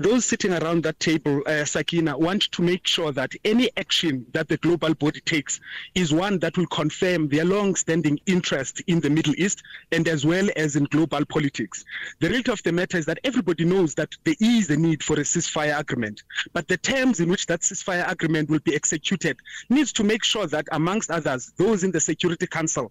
Those sitting around that table, uh, Sakina, want to make sure that any action that the global body takes is one that will confirm their long-standing interest in the Middle East and as well as in global politics. The reality of the matter is that everybody knows that there is a need for a ceasefire agreement, but the terms in which that ceasefire agreement will be executed needs to make sure that, amongst others, those in the Security Council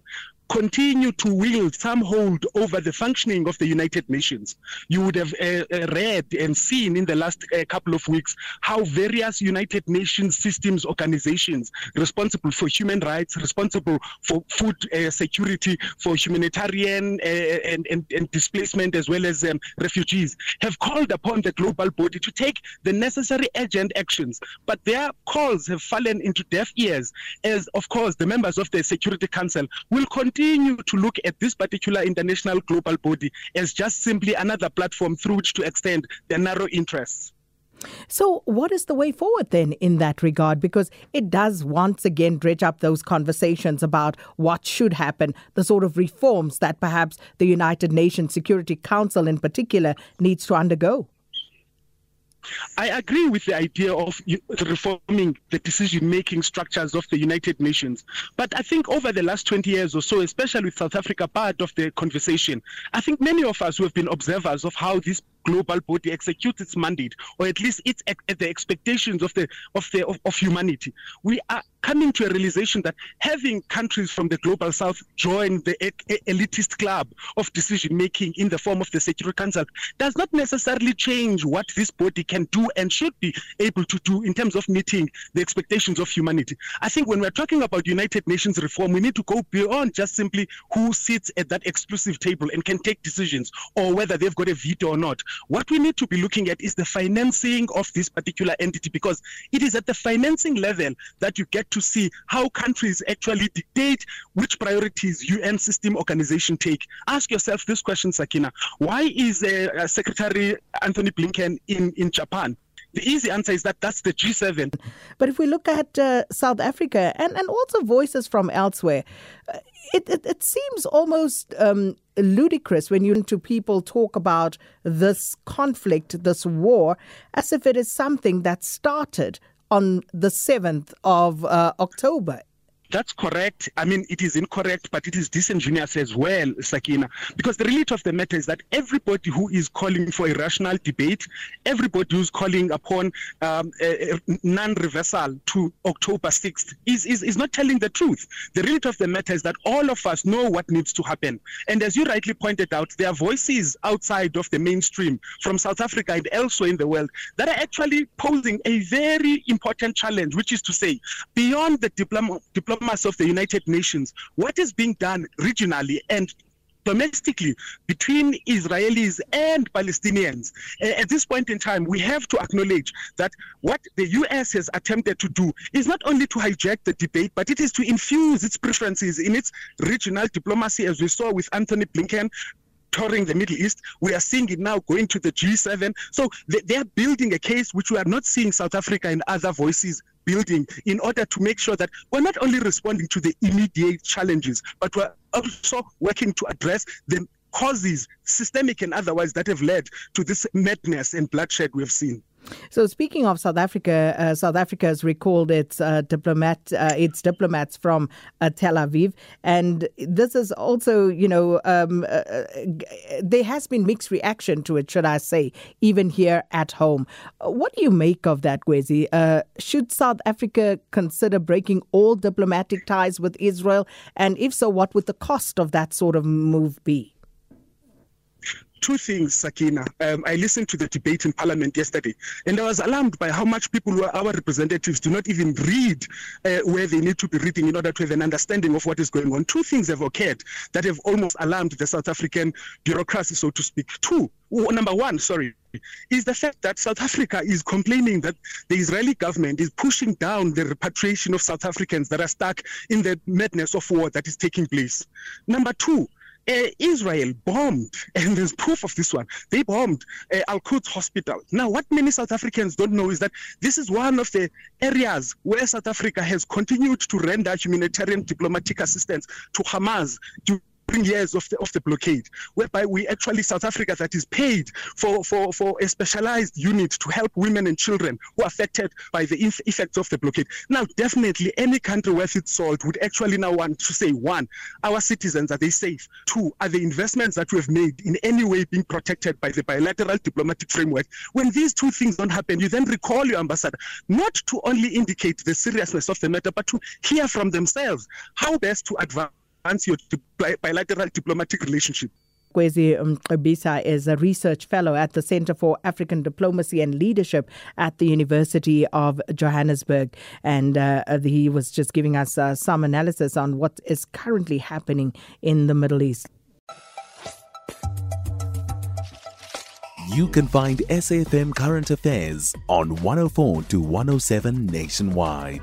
continue to wield some hold over the functioning of the United Nations. You would have uh, uh, read and seen in the last uh, couple of weeks how various United Nations systems organizations responsible for human rights, responsible for food uh, security, for humanitarian uh, and, and, and, displacement, as well as um, refugees, have called upon the global body to take the necessary urgent actions. But their calls have fallen into deaf ears, as, of course, the members of the Security Council will continue to look at this particular international global body as just simply another platform through which to extend their narrow interests. So, what is the way forward then in that regard? Because it does once again dredge up those conversations about what should happen, the sort of reforms that perhaps the United Nations Security Council in particular needs to undergo. I agree with the idea of reforming the decision making structures of the United Nations. But I think over the last 20 years or so, especially with South Africa part of the conversation, I think many of us who have been observers of how this global body executes its mandate, or at least its the expectations of the of the of, of humanity. We are coming to a realization that having countries from the global south join the elitist club of decision making in the form of the Security Council does not necessarily change what this body can do and should be able to do in terms of meeting the expectations of humanity. I think when we're talking about United Nations reform, we need to go beyond just simply who sits at that exclusive table and can take decisions or whether they've got a veto or not. What we need to be looking at is the financing of this particular entity because it is at the financing level that you get to see how countries actually dictate which priorities UN system organization take. Ask yourself this question, Sakina. Why is uh, Secretary Antony Blinken in, in Japan? The easy answer is that that's the G7. But if we look at uh, South Africa and, and also voices from elsewhere, uh, it, it, it, seems almost um, ludicrous when you to people talk about this conflict, this war, as if it is something that started on the 7th of uh, October. That's correct. I mean, it is incorrect, but it is disingenuous as well, Sakina, because the reality of the matter is that everybody who is calling for a rational debate, everybody who's calling upon um, non-reversal to October 6th is, is, is not telling the truth. The reality of the matter is that all of us know what needs to happen. And as you rightly pointed out, there are voices outside of the mainstream from South Africa and elsewhere in the world that are actually posing a very important challenge, which is to say, beyond the diplom- diplomacy diplomacy of the United Nations, what is being done regionally and domestically between Israelis and Palestinians. At this point in time, we have to acknowledge that what the US has attempted to do is not only to hijack the debate, but it is to infuse its preferences in its regional diplomacy, as we saw with Antony Blinken touring the Middle East. We are seeing it now going to the G7. So they, are building a case which we are not seeing South Africa and other voices building in order to make sure that we're not only responding to the immediate challenges, but we're also working to address the causes, systemic and otherwise, that have led to this madness and bloodshed we've seen. So, speaking of South Africa, uh, South Africa has recalled its uh, diplomat, uh, its diplomats from uh, Tel Aviv, and this is also, you know, um, uh, uh, there has been mixed reaction to it, should I say, even here at home. What do you make of that, Kwezi? should South Africa consider breaking all diplomatic ties with Israel, and if so, what would the cost of that sort of move be? Two things, Sakina. Um, I listened to the debate in Parliament yesterday, and I was alarmed by how much people, who are our representatives, do not even read uh, where they need to be reading in order to have an understanding of what is going on. Two things have occurred that have almost alarmed the South African bureaucracy, so to speak. Two, number one, sorry, is the fact that South Africa is complaining that the Israeli government is pushing down the repatriation of South Africans that are stuck in the madness of war that is taking place. Number two, uh, Israel bombed, and there's proof of this one. They bombed uh, Al Quds Hospital. Now, what many South Africans don't know is that this is one of the areas where South Africa has continued to render humanitarian diplomatic assistance to Hamas years of the, of the blockade, whereby we actually, South Africa, that is paid for, for, for a specialized unit to help women and children who are affected by the effects of the blockade. Now, definitely, any country worth its salt would actually now want to say, one, our citizens, are they safe? Two, are the investments that we have made in any way being protected by the bilateral diplomatic framework? When these two things don't happen, you then recall your ambassador, not to only indicate the seriousness of the matter, but to hear from themselves how best to advance advance your bilateral diplomatic relationship. Kwezi Mngqibisa is a research fellow at the Center for African Diplomacy and Leadership at the University of Johannesburg. And uh, he was just giving us uh, some analysis on what is currently happening in the Middle East. You can find SAFM Current Affairs on 104 to 107 nationwide.